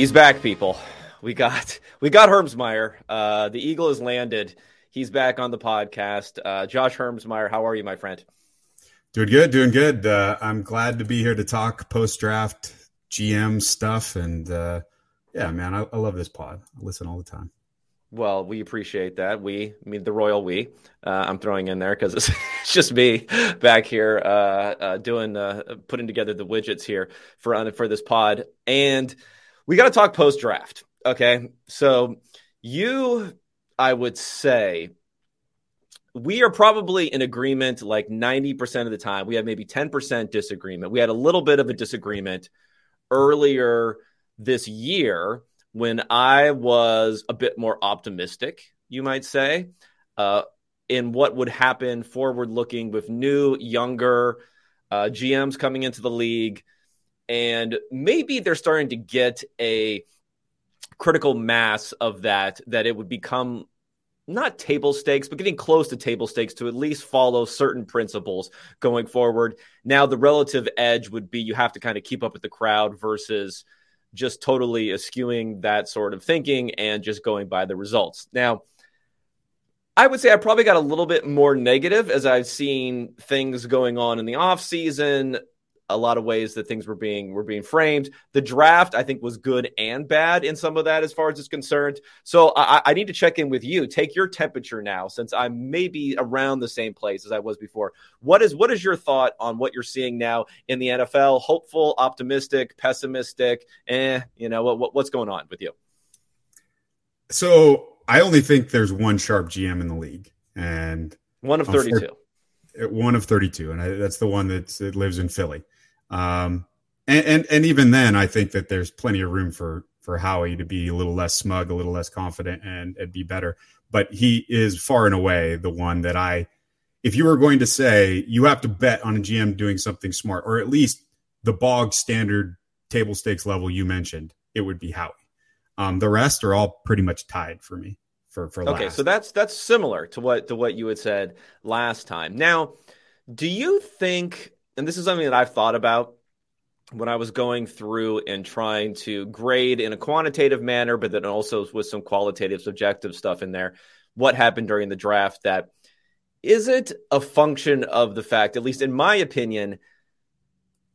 He's back, people. We got we got Hermsmeyer. Uh, the Eagle has landed. He's back on the podcast. Uh, Josh Hermsmeyer, how are you, my friend? Doing good, doing good. Uh, I'm glad to be here to talk post draft GM stuff, and uh, yeah, man, I, I love this pod. I listen all the time. Well, we appreciate that. We, I mean, the royal we. Uh, I'm throwing in there because it's, it's, just me back here uh, uh, doing, uh, putting together the widgets here for for this pod, and we got to talk post draft. Okay. So you, I would say, we are probably in agreement like 90% of the time. We have maybe 10% disagreement. We had a little bit of a disagreement earlier this year when I was a bit more optimistic, you might say, uh, in what would happen forward looking with new, younger uh, GMs coming into the league and maybe they're starting to get a critical mass of that that it would become not table stakes, but getting close to table stakes to at least follow certain principles going forward. Now, the relative edge would be you have to kind of keep up with the crowd versus just totally eschewing that sort of thinking and just going by the results. Now, I would say I probably got a little bit more negative as I've seen things going on in the off season, a lot of ways that things were being were being framed. The draft, I think, was good and bad in some of that as far as it's concerned. So I, I need to check in with you. Take your temperature now, since I'm maybe around the same place as I was before. What is what is your thought on what you're seeing now in the NFL? Hopeful, optimistic, pessimistic? Eh, you know what, what's going on with you? So I only think there's one sharp GM in the league, and one of 32 one of 32 and I, that's the one that lives in philly um, and, and, and even then, I think that there's plenty of room for for Howie to be a little less smug, a little less confident, and, and be better. But he is far and away the one that I, if you were going to say you have to bet on a GM doing something smart, or at least the bog standard table stakes level you mentioned, it would be Howie. Um, the rest are all pretty much tied for me. For for okay, last. so that's that's similar to what to what you had said last time. Now, do you think and this is something that I've thought about when I was going through and trying to grade in a quantitative manner, but then also with some qualitative, subjective stuff in there, what happened during the draft that is it a function of the fact, at least in my opinion,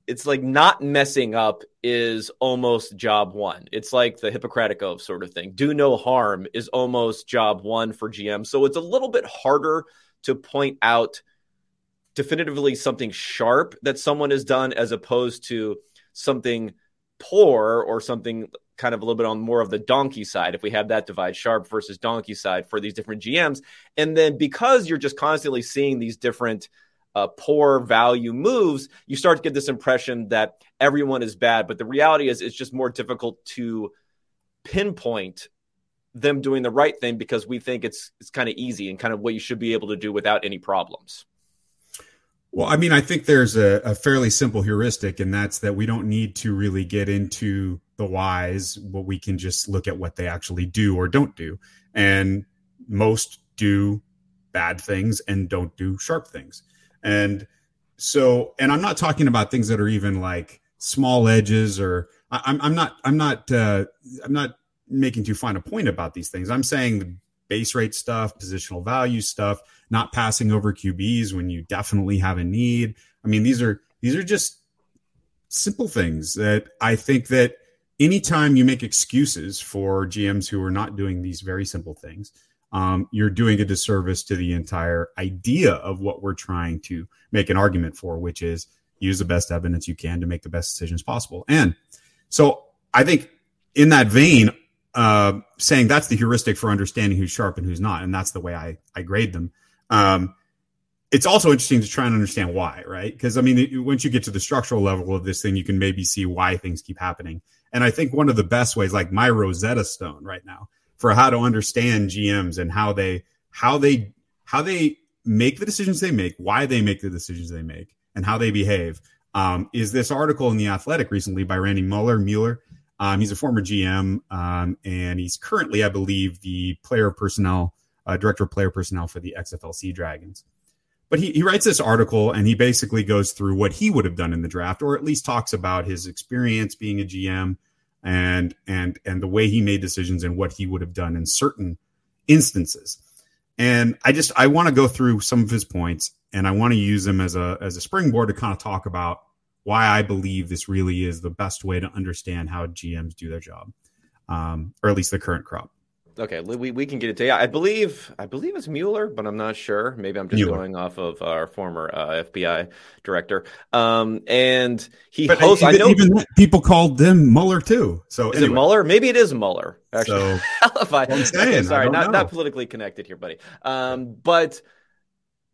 it's like not messing up is almost job one. It's like the Hippocratic Oath sort of thing. Do no harm is almost job one for GM. So it's a little bit harder to point out – definitively something sharp that someone has done as opposed to something poor or something kind of a little bit on more of the donkey side if we have that divide sharp versus donkey side for these different gms and then because you're just constantly seeing these different uh, poor value moves you start to get this impression that everyone is bad. But the reality is it's just more difficult to pinpoint them doing the right thing because we think it's it's kind of easy and kind of what you should be able to do without any problems well, I mean, I think there's a, a, fairly simple heuristic, and that's that we don't need to really get into the whys. but we can just look at what they actually do or don't do. And most do bad things and don't do sharp things. And so, and I'm not talking about things that are even like small edges or I'm, I'm not, I'm not, uh, I'm not making too fine a point about these things. I'm saying base rate stuff, positional value stuff, not passing over QBs when you definitely have a need. I mean, these are these are just simple things that I think that anytime you make excuses for GMs who are not doing these very simple things, um, you're doing a disservice to the entire idea of what we're trying to make an argument for, which is use the best evidence you can to make the best decisions possible. And so I think in that vein, uh, saying that's the heuristic for understanding who's sharp and who's not, and that's the way I I grade them. Um, it's also interesting to try and understand why, right? Because I mean, once you get to the structural level of this thing, you can maybe see why things keep happening. And I think one of the best ways, like my Rosetta Stone right now, for how to understand GMs and how they how they how they make the decisions they make, why they make the decisions they make, and how they behave, um, is this article in the Athletic recently by Randy Mueller. Mueller, um, he's a former GM, um, and he's currently, I believe, the player personnel uh, director of player personnel for the XFL Sea Dragons. But he, he writes this article and he basically goes through what he would have done in the draft, or at least talks about his experience being a GM and and and the way he made decisions and what he would have done in certain instances. And I just I want to go through some of his points and I want to use them as a as a springboard to kind of talk about why I believe this really is the best way to understand how GMs do their job, um, or at least the current crop. Okay, we, we can get it to yeah. I believe I believe it's Mueller, but I'm not sure. Maybe I'm just Mueller. going off of our former uh, FBI director. Um, and he but hosts. Even, I know even people called them Mueller too. So is anyway. it Mueller? Maybe it is Mueller. Actually, so, I, am saying, okay, sorry, not know. not politically connected here, buddy. Um, but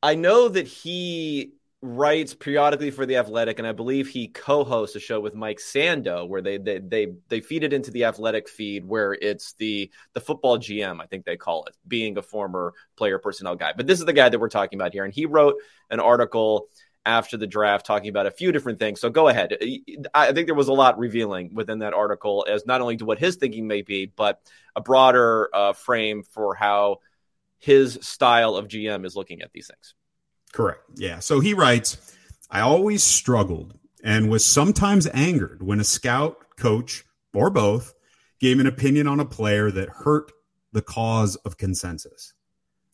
I know that he writes periodically for the Athletic, and I believe he co-hosts a show with Mike Sando, where they they they they feed it into the Athletic feed, where it's the the football GM, I think they call it, being a former player personnel guy. But this is the guy that we're talking about here, and he wrote an article after the draft talking about a few different things. So go ahead. I think there was a lot revealing within that article as not only to what his thinking may be, but a broader uh, frame for how his style of GM is looking at these things. Correct. Yeah. So he writes, I always struggled and was sometimes angered when a scout, coach, or both gave an opinion on a player that hurt the cause of consensus.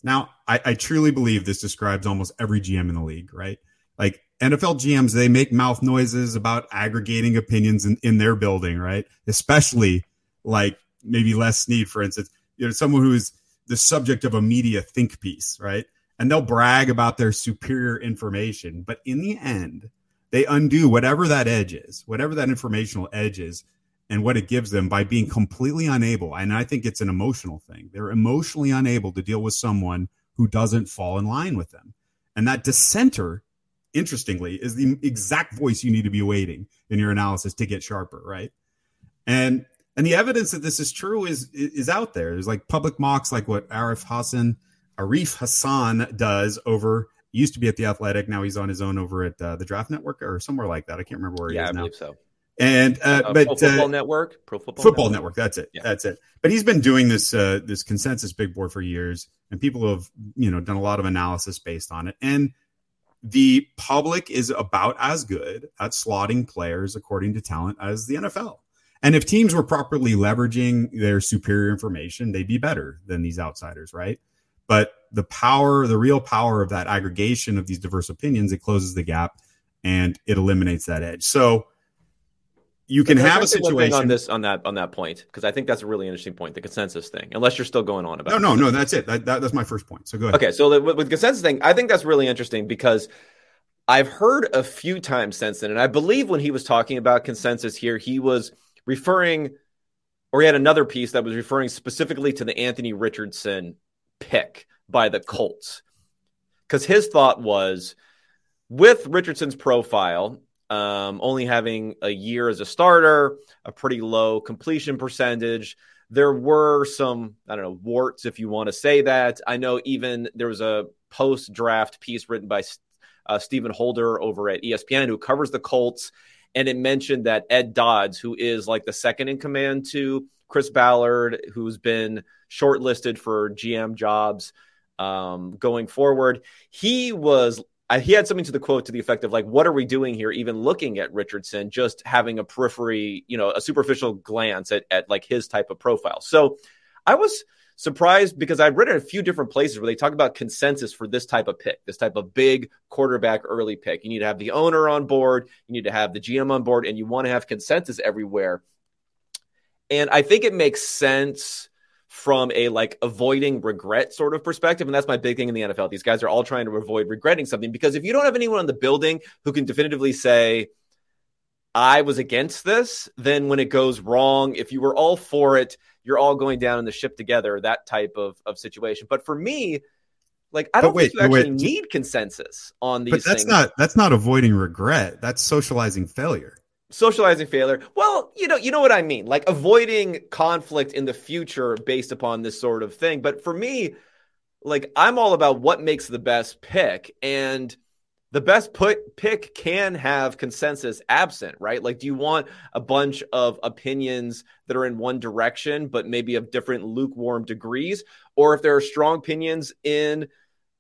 Now, I, I truly believe this describes almost every GM in the league, right? Like NFL GMs, they make mouth noises about aggregating opinions in, in their building, right? Especially like maybe Les Snead, for instance, you know, someone who is the subject of a media think piece, right? And they'll brag about their superior information. But in the end, they undo whatever that edge is, whatever that informational edge is, and what it gives them by being completely unable. And I think it's an emotional thing. They're emotionally unable to deal with someone who doesn't fall in line with them. And that dissenter, interestingly, is the exact voice you need to be weighting in your analysis to get sharper, right? And and the evidence that this is true is is out there. There's like public mocks like what Arif Hassan Arif Hassan does over used to be at the Athletic. Now he's on his own over at uh, the Draft Network or somewhere like that. I can't remember where he yeah, is I now. believe so. And uh, uh, but Pro Football uh, Network, Pro Football, Football Network. Network. That's it. Yeah. That's it. But he's been doing this uh, this consensus big board for years, and people have you know done a lot of analysis based on it. And the public is about as good at slotting players according to talent as the NFL. And if teams were properly leveraging their superior information, they'd be better than these outsiders, right? But the power, the real power of that aggregation of these diverse opinions, it closes the gap and it eliminates that edge. So you can have a situation on this on that on that point because I think that's a really interesting point, the consensus thing. Unless you're still going on about no, no, no. That's it. That, that, that's my first point. So go ahead. Okay, so the, with, with consensus thing, I think that's really interesting because I've heard a few times since then, and I believe when he was talking about consensus here, he was referring, or he had another piece that was referring specifically to the Anthony Richardson pick by the Colts. Because his thought was with Richardson's profile, um, only having a year as a starter, a pretty low completion percentage. There were some, I don't know, warts, if you want to say that. I know even there was a post draft piece written by uh, Stephen Holder over at ESPN who covers the Colts. And it mentioned that Ed Dodds, who is like the second in command to Chris Ballard, who's been shortlisted for GM jobs um, going forward. He was he had something to the quote to the effect of like, "What are we doing here? Even looking at Richardson, just having a periphery, you know, a superficial glance at at like his type of profile." So I was surprised because I've read it a few different places where they talk about consensus for this type of pick, this type of big quarterback early pick. You need to have the owner on board, you need to have the GM on board, and you want to have consensus everywhere. And I think it makes sense from a like avoiding regret sort of perspective. And that's my big thing in the NFL. These guys are all trying to avoid regretting something because if you don't have anyone in the building who can definitively say, I was against this, then when it goes wrong, if you were all for it, you're all going down in the ship together, that type of, of situation. But for me, like I don't wait, think you actually wait. need consensus on these. But that's things. not that's not avoiding regret. That's socializing failure socializing failure. Well you know you know what i mean. Like avoiding conflict in the future based upon this sort of thing. But for me like i'm all about what makes the best pick. And the best put, pick can have consensus absent right? Like do you want a bunch of opinions that are in one direction but maybe of different lukewarm degrees? Or if there are strong opinions in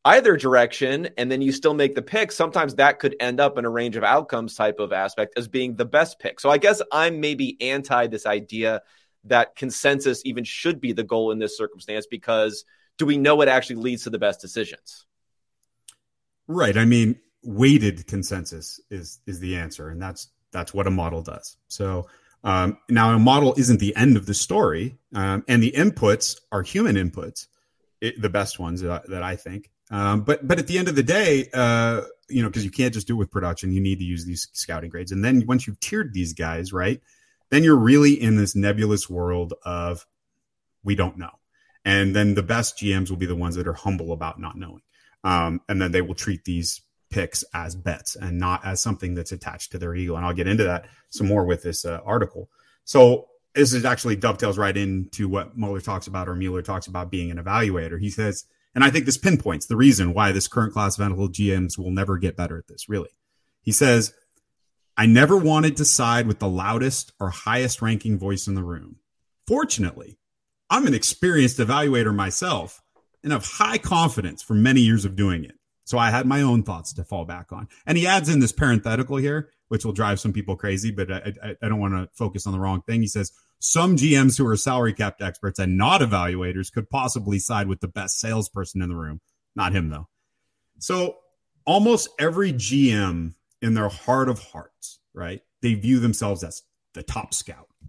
either direction and then you still make the pick, sometimes that could end up in a range of outcomes type of aspect as being the best pick. So I guess I'm maybe anti this idea that consensus even should be the goal in this circumstance because do we know it actually leads to the best decisions? Right. I mean, weighted consensus is is the answer, and that's that's what a model does. So um, now a model isn't the end of the story, um, and the inputs are human inputs, it, the best ones that, that I think. Um, but but at the end of the day, uh, you know, because you can't just do it with production, you need to use these scouting grades, and then once you've tiered these guys, right, then you're really in this nebulous world of we don't know, and then the best GMs will be the ones that are humble about not knowing, um, and then they will treat these picks as bets and not as something that's attached to their ego. And I'll get into that some more with this uh, article. So this is actually dovetails right into what Mueller talks about or Mueller talks about being an evaluator. He says, and I think this pinpoints the reason why this current class of NFL GMs will never get better at this, really. He says, I never wanted to side with the loudest or highest ranking voice in the room. Fortunately, I'm an experienced evaluator myself and have high confidence from many years of doing it. So I had my own thoughts to fall back on. And he adds in this parenthetical here, which will drive some people crazy, but I, I, I don't want to focus on the wrong thing. He says, some GMs who are salary capped experts and not evaluators could possibly side with the best salesperson in the room. Not him, though. So almost every GM in their heart of hearts, right? They view themselves as the top scout. I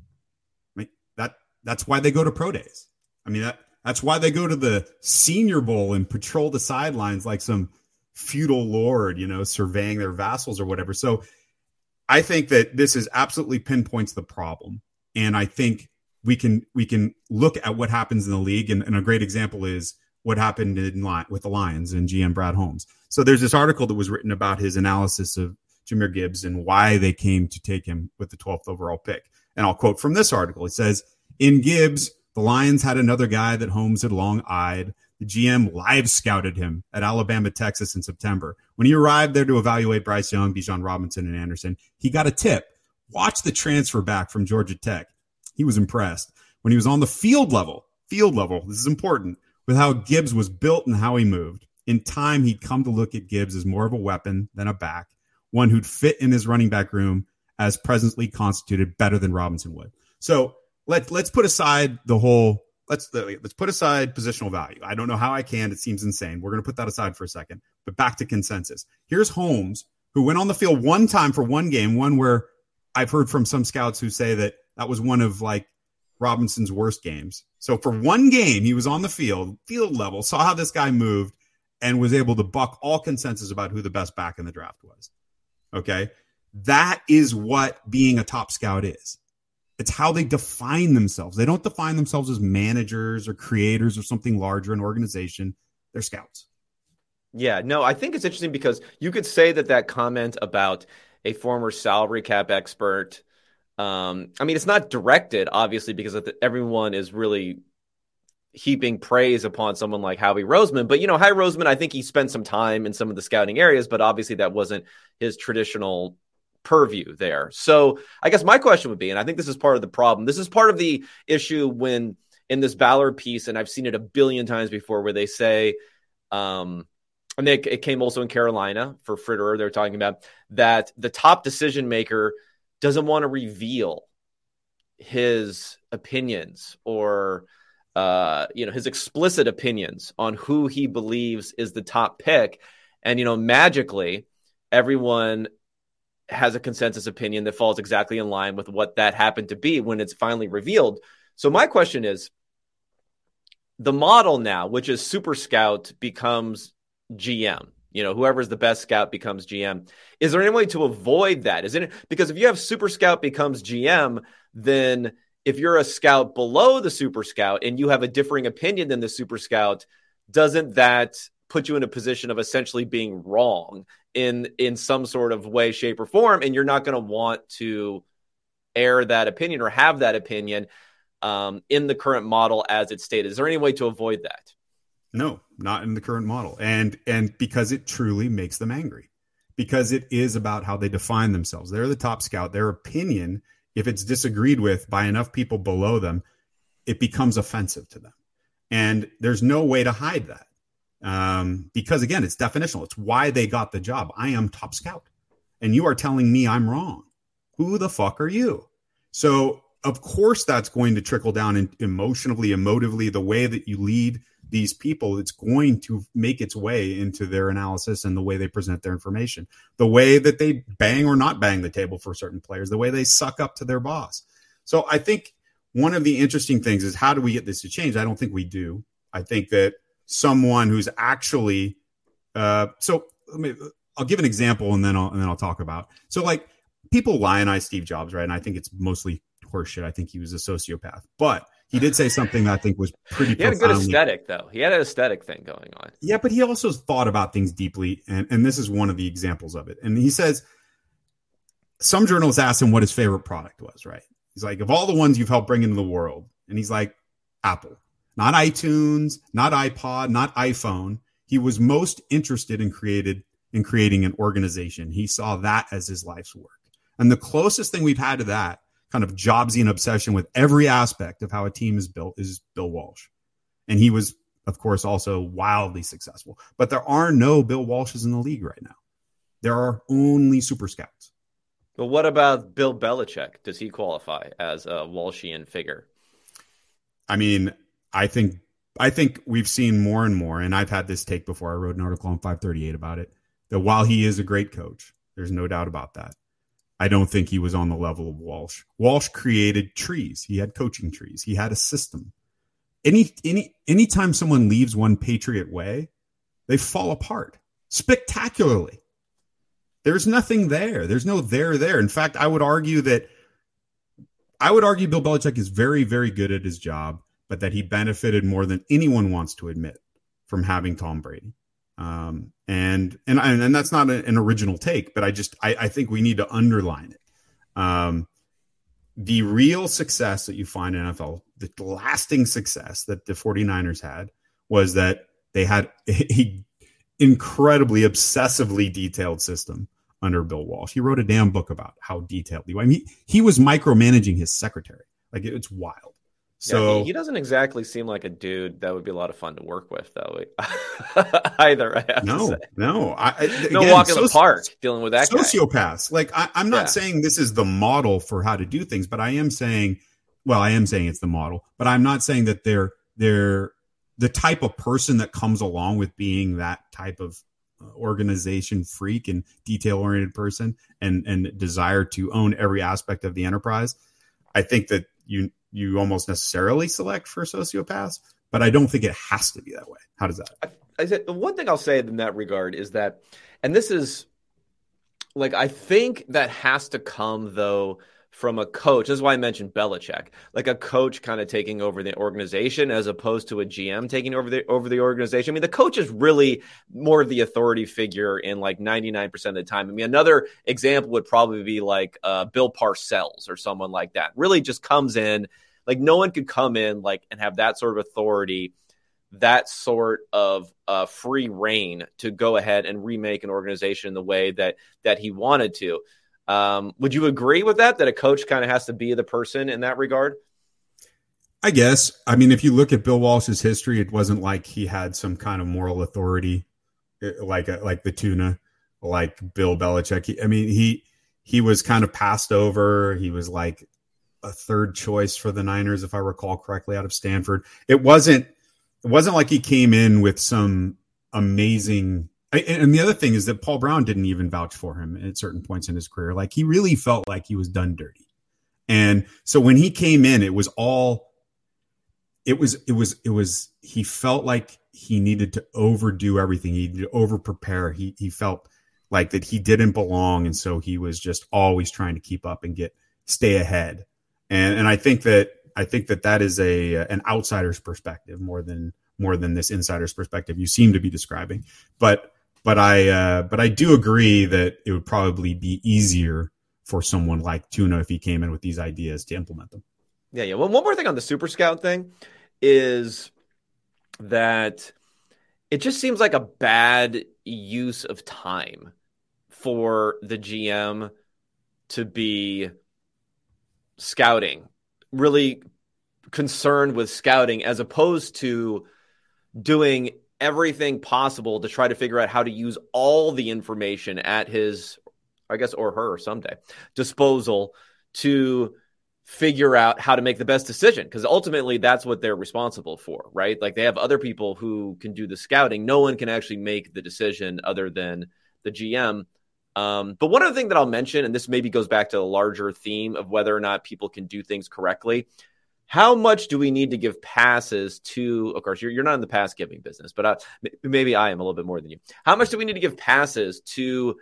mean, that that's why they go to pro days. I mean, that that's why they go to the senior bowl and patrol the sidelines like some feudal lord, you know, surveying their vassals or whatever. So I think that this is absolutely pinpoints the problem. And I think we can we can look at what happens in the league. And, and a great example is what happened in with the Lions and GM Brad Holmes. So there's this article that was written about his analysis of Jahmyr Gibbs and why they came to take him with the 12th overall pick. And I'll quote from this article. It says, In Gibbs, the Lions had another guy that Holmes had long eyed. The GM live scouted him at Alabama, Texas in September. When he arrived there to evaluate Bryce Young, Bijan Robinson, and Anderson, he got a tip. Watch the transfer back from Georgia Tech. He was impressed. When he was on the field level, field level, this is important, with how Gibbs was built and how he moved. In time, he'd come to look at Gibbs as more of a weapon than a back, one who'd fit in his running back room as presently constituted better than Robinson would. So let, let's put aside the whole let's uh, let's put aside positional value. I don't know how I can. It seems insane. We're going to put that aside for a second. But back to consensus. Here's Holmes, who went on the field one time for one game, one where I've heard from some scouts who say that that was one of like Robinson's worst games. So for one game, he was on the field, field level, saw how this guy moved, and was able to buck all consensus about who the best back in the draft was. Okay. That is what being a top scout is. It's how they define themselves. They don't define themselves as managers or creators or something larger, an organization. They're scouts. Yeah, no, I think it's interesting because you could say that that comment about a former salary cap expert. Um, I mean, it's not directed, obviously, because everyone is really heaping praise upon someone like Howie Roseman. But, you know, Howie Roseman, I think he spent some time in some of the scouting areas, but obviously that wasn't his traditional purview there. So I guess my question would be, and I think this is part of the problem. This is part of the issue when in this Ballard piece, and I've seen it a billion times before, where they say, um, and they, it came also in Carolina for Fitterer. They're talking about that the top decision maker doesn't want to reveal his opinions or uh, you know his explicit opinions on who he believes is the top pick, and you know magically everyone has a consensus opinion that falls exactly in line with what that happened to be when it's finally revealed. So my question is the model now, which is Super Scout becomes GM. You know, whoever's the best scout becomes GM. Is there any way to avoid that? Isn't it because if you have Super Scout becomes GM, then if you're a scout below the Super Scout and you have a differing opinion than the Super Scout, doesn't that put you in a position of essentially being wrong in in some sort of way shape or form and you're not going to want to air that opinion or have that opinion um, in the current model as it's stated is there any way to avoid that no not in the current model and and because it truly makes them angry because it is about how they define themselves they're the top scout their opinion if it's disagreed with by enough people below them it becomes offensive to them and there's no way to hide that um, because again, it's definitional. It's why they got the job. I am top scout, and you are telling me I'm wrong. Who the fuck are you? So of course that's going to trickle down in, emotionally, emotively, the way that you lead these people. It's going to make its way into their analysis and the way they present their information, the way that they bang or not bang the table for certain players, the way they suck up to their boss. So I think one of the interesting things is how do we get this to change? I don't think we do. I think that someone who's actually uh, so me, I'll give an example and then I'll and then I'll talk about so like people lionize Steve Jobs, right? And I think it's mostly horseshit. I think he was a sociopath, but he did say something that I think was pretty. he had a good aesthetic, though. He had an aesthetic thing going on. Yeah, but he also thought about things deeply, and and this is one of the examples of it. And he says some journalists asked him what his favorite product was. Right? He's like, of all the ones you've helped bring into the world, and he's like, Apple, not iTunes, not iPod, not iPhone. He was most interested in created in creating an organization. He saw that as his life's work. And the closest thing we've had to that kind of Jobsian obsession with every aspect of how a team is built is Bill Walsh. And he was, of course, also wildly successful. But there are no Bill Walshes in the league right now. There are only super scouts. But what about Bill Belichick? Does he qualify as a Walshian figure? I mean, I think I think we've seen more and more, and I've had this take before. I wrote an article on 538 about it. That while he is a great coach, there's no doubt about that. I don't think he was on the level of Walsh. Walsh created trees. He had coaching trees. He had a system. Any any anytime someone leaves one Patriot way, they fall apart spectacularly. There's nothing there. There's no there there. In fact, I would argue that I would argue Bill Belichick is very, very good at his job, but that he benefited more than anyone wants to admit from having Tom Brady. Um, and and and that's not an original take, but I just I, I think we need to underline it. Um, the real success that you find in NFL, the lasting success that the 49ers had was that they had a incredibly obsessively detailed system under Bill Walsh. He wrote a damn book about how detailed he was. I mean, he, he was micromanaging his secretary. Like it's wild. So yeah, he, doesn't exactly seem like a dude that would be a lot of fun to work with, though. Either I no, no, I, again, no walk in soci- the park dealing with that sociopaths. Guy. Like I, am not yeah. saying this is the model for how to do things, but I am saying, well, I am saying it's the model, but I'm not saying that they're they're the type of person that comes along with being that type of uh, organization freak and detail oriented person and and desire to own every aspect of the enterprise. I think that you you almost necessarily select for sociopaths, but I don't think it has to be that way. How does that? I, I said one thing I'll say in that regard is that, and this is like I think that has to come though from a coach. This is why I mentioned Belichick, like a coach kind of taking over the organization as opposed to a GM taking over the over the organization. I mean, the coach is really more of the authority figure in like 99% of the time. I mean, another example would probably be like uh, Bill Parcells or someone like that. Really just comes in, like no one could come in like and have that sort of authority that sort of uh, free reign to go ahead and remake an organization in the way that that he wanted to. Um, would you agree with that? That a coach kind of has to be the person in that regard? I guess. I mean, if you look at Bill Walsh's history, it wasn't like he had some kind of moral authority, eh, like a, like the tuna, like Bill Belichick. He, I mean, he he was kind of passed over. He was like a third choice for the Niners, if I recall correctly, out of Stanford. It wasn't it wasn't like he came in with some amazing and the other thing is that Paul Brown didn't even vouch for him at certain points in his career. Like he really felt like he was done dirty. And so when he came in, it was all it was it was it was he felt like he needed to overdo everything. He needed to over prepare. He he felt like that he didn't belong. And so he was just always trying to keep up and get stay ahead. And and I think that I think that that is a an outsider's perspective more than more than this insider's perspective you seem to be describing. But but I uh, but I do agree that it would probably be easier for someone like Tuna if he came in with these ideas to implement them. Yeah, yeah. Well, one more thing on the Super Scout thing is that it just seems like a bad use of time for the GM to be scouting, really concerned with scouting as opposed to doing everything possible to try to figure out how to use all the information at his, I guess, or her someday disposal to figure out how to make the best decision because ultimately that's what they're responsible for, right? Like they have other people who can do the scouting. No one can actually make the decision other than the GM. Um, but one other thing that I'll mention, and this maybe goes back to the larger theme of whether or not people can do things correctly how much do we need to give passes to of course you're, you're not in the pass giving business but I, maybe i am a little bit more than you. How much do we need to give passes to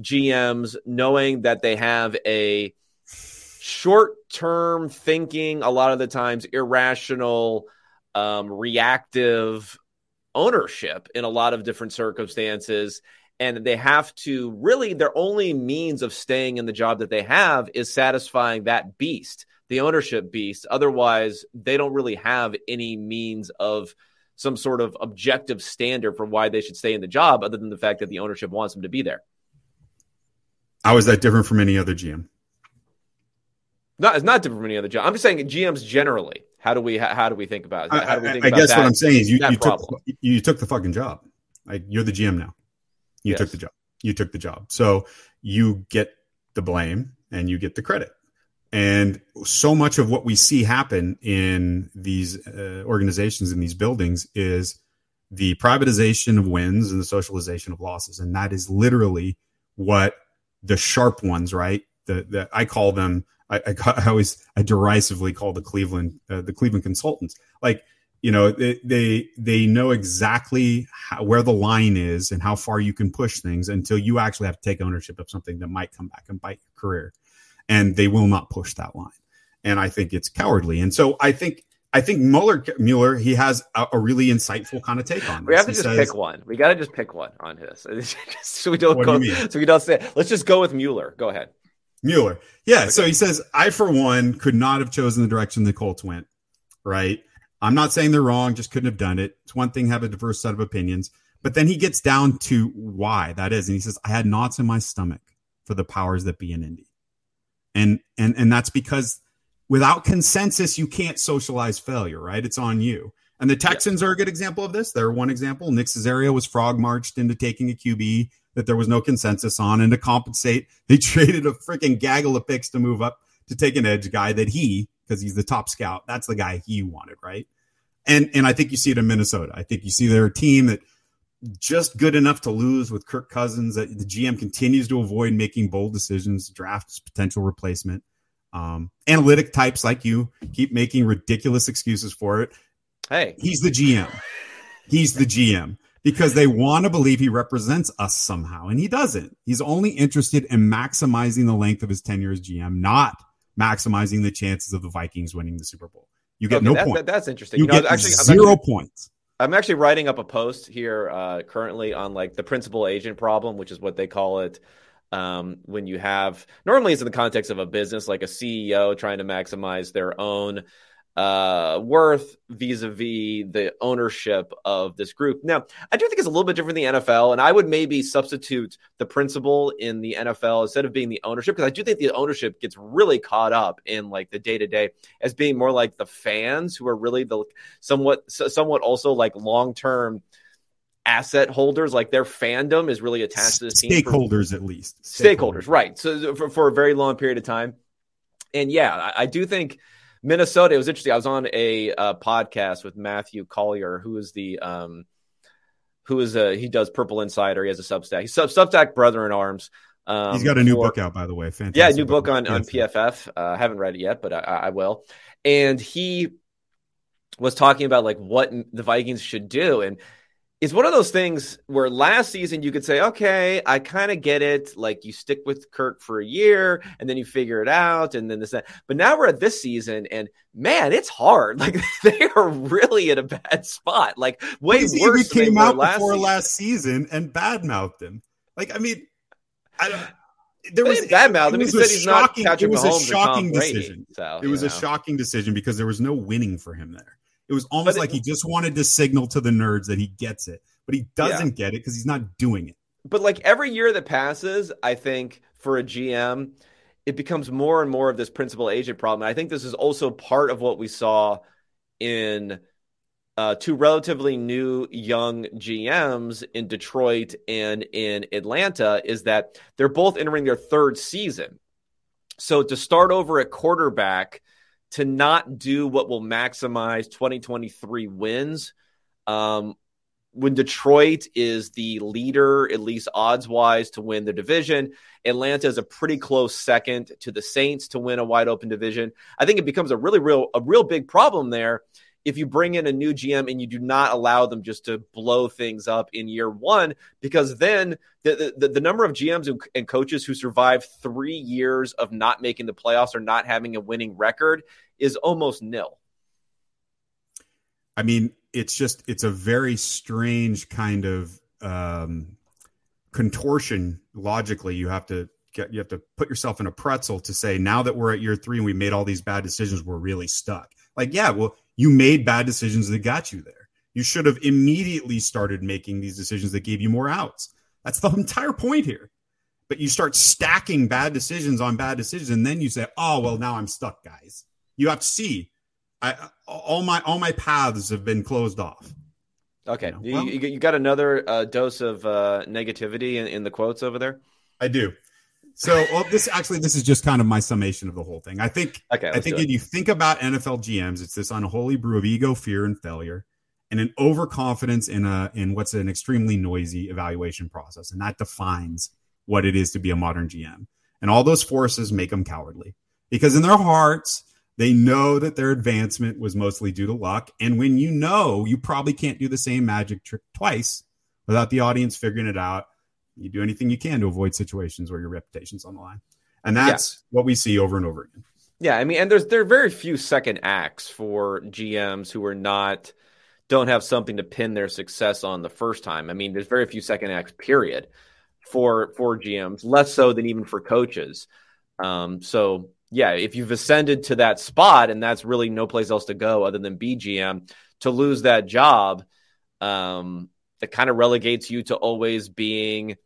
gms knowing that they have a short term thinking a lot of the times irrational um, reactive ownership in a lot of different circumstances and they have to really their only means of staying in the job that they have is satisfying that beast the ownership beast. Otherwise, they don't really have any means of some sort of objective standard for why they should stay in the job, other than the fact that the ownership wants them to be there. How is that different from any other GM? No, it's not different from any other GM. I'm just saying GMs generally. How do we how do we think about it? How do we think I, I guess that, what I'm saying is you, you took you took the fucking job. Like you're the GM now. You yes. took the job. You took the job. So you get the blame and you get the credit. And so much of what we see happen in these uh, organizations, in these buildings, is the privatization of wins and the socialization of losses. And that is literally what the sharp ones, right? The, the I call them, I, I, I always, I derisively call the Cleveland, uh, the Cleveland consultants. Like, you know, they, they, they know exactly how, where the line is and how far you can push things until you actually have to take ownership of something that might come back and bite your career and they will not push that line. And I think it's cowardly. And so I think I think Mueller Mueller he has a, a really insightful kind of take on. This. We have to he just says, pick one. We got to just pick one on his. so we don't go. Do so we don't say. Let's just go with Mueller. Go ahead. Mueller. Yeah. Okay. So he says, I for one could not have chosen the direction the Colts went. Right. I'm not saying they're wrong. Just couldn't have done it. It's one thing have a diverse set of opinions, but then he gets down to why that is, and he says, I had knots in my stomach for the powers that be in Indy and and and that's because without consensus you can't socialize failure right? It's on you. And the texans are a good example of this. They're one example. Nick caserio was frog marched into taking a qb that there was no consensus on. And to compensate they traded a freaking gaggle of picks to move up to take an edge guy that he because he's the top scout that's the guy he wanted right? And and i think you see it in minnesota. I think you see their team that just good enough to lose with Kirk Cousins. That the GM continues to avoid making bold decisions, drafts potential replacement. Um, analytic types like you keep making ridiculous excuses for it. Hey, he's the GM. He's the GM because they want to believe he represents us somehow, and he doesn't. He's only interested in maximizing the length of his tenure as GM, not maximizing the chances of the Vikings winning the Super Bowl. You get okay, no that, point. That, that's interesting. You, you know, get actually, zero actually, points. I'm actually writing up a post here uh, currently on like the principal agent problem, which is what they call it. Um, when you have normally it's in the context of a business like a CEO trying to maximize their own uh, worth vis-a-vis the ownership of this group. Now, I do think it's a little bit different in the NFL, and I would maybe substitute the principal in the NFL instead of being the ownership because I do think the ownership gets really caught up in like the day to day as being more like the fans who are really the somewhat somewhat also like long term asset holders like their fandom is really attached to the team stakeholders for, at least. Stakeholders, stakeholders. right. So for, for a very long period of time. And yeah I, I do think Minnesota, it was interesting. I was on a uh, podcast with Matthew Coller, who is the um, who is a he does Purple Insider. He has a Substack. He's Sub, Substack brother in arms. Um, He's got a new for, book out, by the way. Fantastic. Yeah, new book, book on on PFF. Uh, I haven't read it yet, but I, I will. And he was talking about like what the Vikings should do, and it's one of those things where last season you could say, okay, I kind of get it. Like you stick with Kirk for a year and then you figure it out and then this, that. But now we're at this season and man, it's hard. Like they are really in a bad spot. Like way worse. came out last before season. last season and badmouthed him. Like, I mean, I don't. There was bad mouth. I mean, he said he's shocking, It was Mahomes a shocking decision. so, it was know. a shocking decision because there was no winning for him there. It was almost it, like he just wanted to signal to the nerds that he gets it, but he doesn't yeah. get it because he's not doing it. But like every year that passes, I think for a GM, it becomes more and more of this principal agent problem. And I think this is also part of what we saw in uh, two relatively new young GMs in Detroit and in Atlanta is that they're both entering their third season. So to start over at quarterback, to not do what will maximize 2023 wins, um, when Detroit is the leader, at least odds wise, to win the division, Atlanta is a pretty close second to the Saints to win a wide open division. I think it becomes a really real a real big problem there if you bring in a new GM and you do not allow them just to blow things up in year one, because then the, the, the number of GMs and coaches who survive three years of not making the playoffs or not having a winning record is almost nil. I mean, it's just, it's a very strange kind of um, contortion logically. You have to get, you have to put yourself in a pretzel to say, now that we're at year three and we made all these bad decisions, we're really stuck. Like, yeah, well, you made bad decisions that got you there. You should have immediately started making these decisions that gave you more outs. That's the entire point here. But you start stacking bad decisions on bad decisions, and then you say, "Oh well, now I'm stuck, guys." You have to see, I, all my all my paths have been closed off. Okay, you, know? well, you, you got another uh, dose of uh, negativity in, in the quotes over there. I do. So well, this actually this is just kind of my summation of the whole thing. I think okay, I think when you think about NFL GMs, it's this unholy brew of ego, fear, and failure, and an overconfidence in a in what's an extremely noisy evaluation process, and that defines what it is to be a modern GM. And all those forces make them cowardly because in their hearts they know that their advancement was mostly due to luck. And when you know you probably can't do the same magic trick twice without the audience figuring it out you do anything you can to avoid situations where your reputation's on the line. And that's yeah. what we see over and over again. Yeah, I mean, and there's there are very few second acts for GMs who are not don't have something to pin their success on the first time. I mean, there's very few second acts, period, for for GMs, less so than even for coaches. Um, so yeah, if you've ascended to that spot and that's really no place else to go other than BGM, to lose that job, um, that kind of relegates you to always being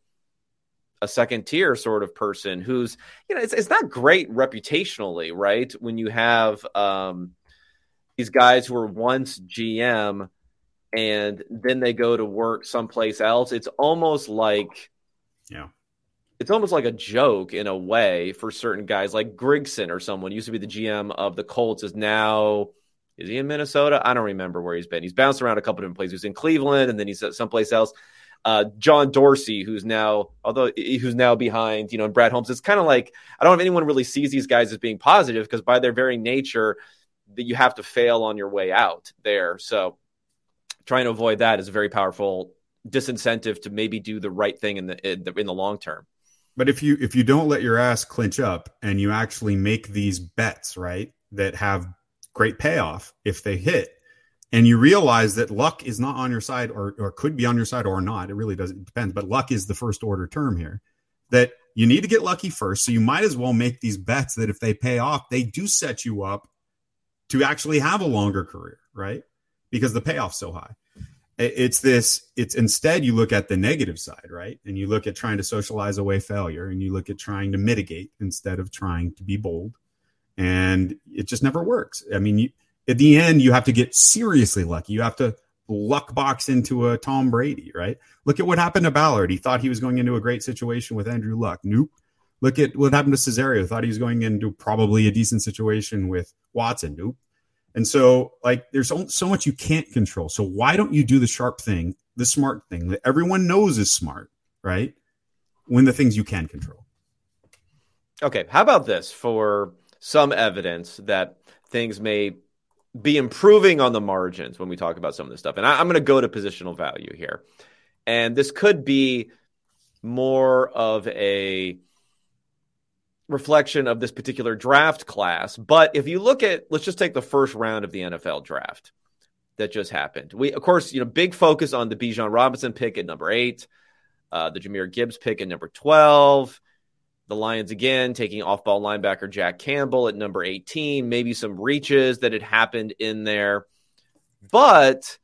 a second tier sort of person who's you know it's, it's not great reputationally right? When you have um, these guys who were once gm and then they go to work someplace else it's almost like yeah. it's almost like a joke in a way for certain guys. Like grigson or someone used to be the gm of the colts is now is he in minnesota? I don't remember where he's been. He's bounced around a couple different places he's in cleveland and then he's someplace else uh, John Dorsey, who's now, although who's now behind, you know, Brad Holmes. It's kind of like I don't know if anyone really sees these guys as being positive because by their very nature, that you have to fail on your way out there. So trying to avoid that is a very powerful disincentive to maybe do the right thing in the in the, in the long term. But if you if you don't let your ass clinch up and you actually make these bets, right, that have great payoff if they hit, and you realize that luck is not on your side or, or could be on your side or not. It really doesn't depend, but luck is the first order term here. That you need to get lucky first. So you might as well make these bets that if they pay off, they do set you up to actually have a longer career, right? Because the payoff's so high. It's this, it's instead you look at the negative side, right? And you look at trying to socialize away failure and you look at trying to mitigate instead of trying to be bold. And it just never works. I mean, you, at the end, you have to get seriously lucky. You have to luck box into a Tom Brady, right? Look at what happened to Ballard. He thought he was going into a great situation with Andrew Luck. Nope. Look at what happened to Caserio. Thought he was going into probably a decent situation with Watson. Nope. And so, like, there's so much you can't control. So why don't you do the sharp thing, the smart thing that everyone knows is smart, right? When the things you can control. Okay. How about this for some evidence that things may be improving on the margins when we talk about some of this stuff. And I, am going to go to positional value here. And this could be more of a reflection of this particular draft class. But if you look at, let's just take the first round of the NFL draft that just happened. We, of course, you know, big focus on the Bijan Robinson pick at number eight, uh, the Jahmyr Gibbs pick at number 12, the Lions again taking off ball linebacker Jack Campbell at number 18, maybe some reaches that had happened in there. But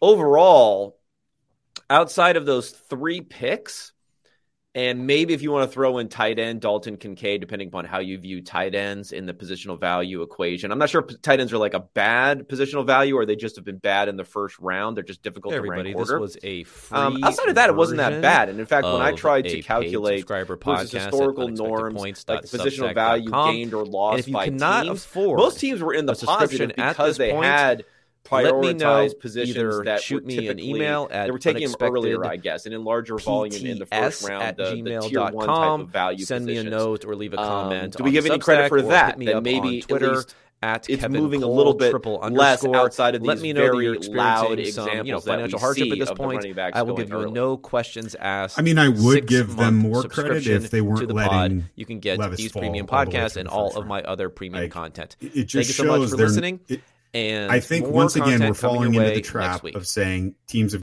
overall, outside of those three picks, And maybe if you want to throw in tight end Dalton Kincaid, depending upon how you view tight ends in the positional value equation. I'm not sure if tight ends are like a bad positional value or they just have been bad in the first round. They're just difficult Everybody, to rank order. This was a free um, outside of that, it wasn't that bad. And in fact, when I tried to calculate subscriber podcast historical norms, like the positional value gained or lost and if you by teams, afford most teams were in the positive at because this they point, had let me know. prioritized positions Either that shoot me an email at they were taking them earlier, I guess, and in larger volume in the first PTS round, at the, the tier one type of value Send me a note or leave a Um, comment. do we give any credit for that? Then maybe on at Twitter least at it's Kevin moving a little bit triple less outside of Let these me know that very you're loud experiencing some, you know, examples financial hardship at this point. I will give you early. no questions asked. I mean, I would give them more credit if they weren't to the letting pod. You can get Levis these premium all the way podcasts and all of my other premium Like, content. It Thank you so much for listening. it- And I think once again we're falling into the trap of saying teams have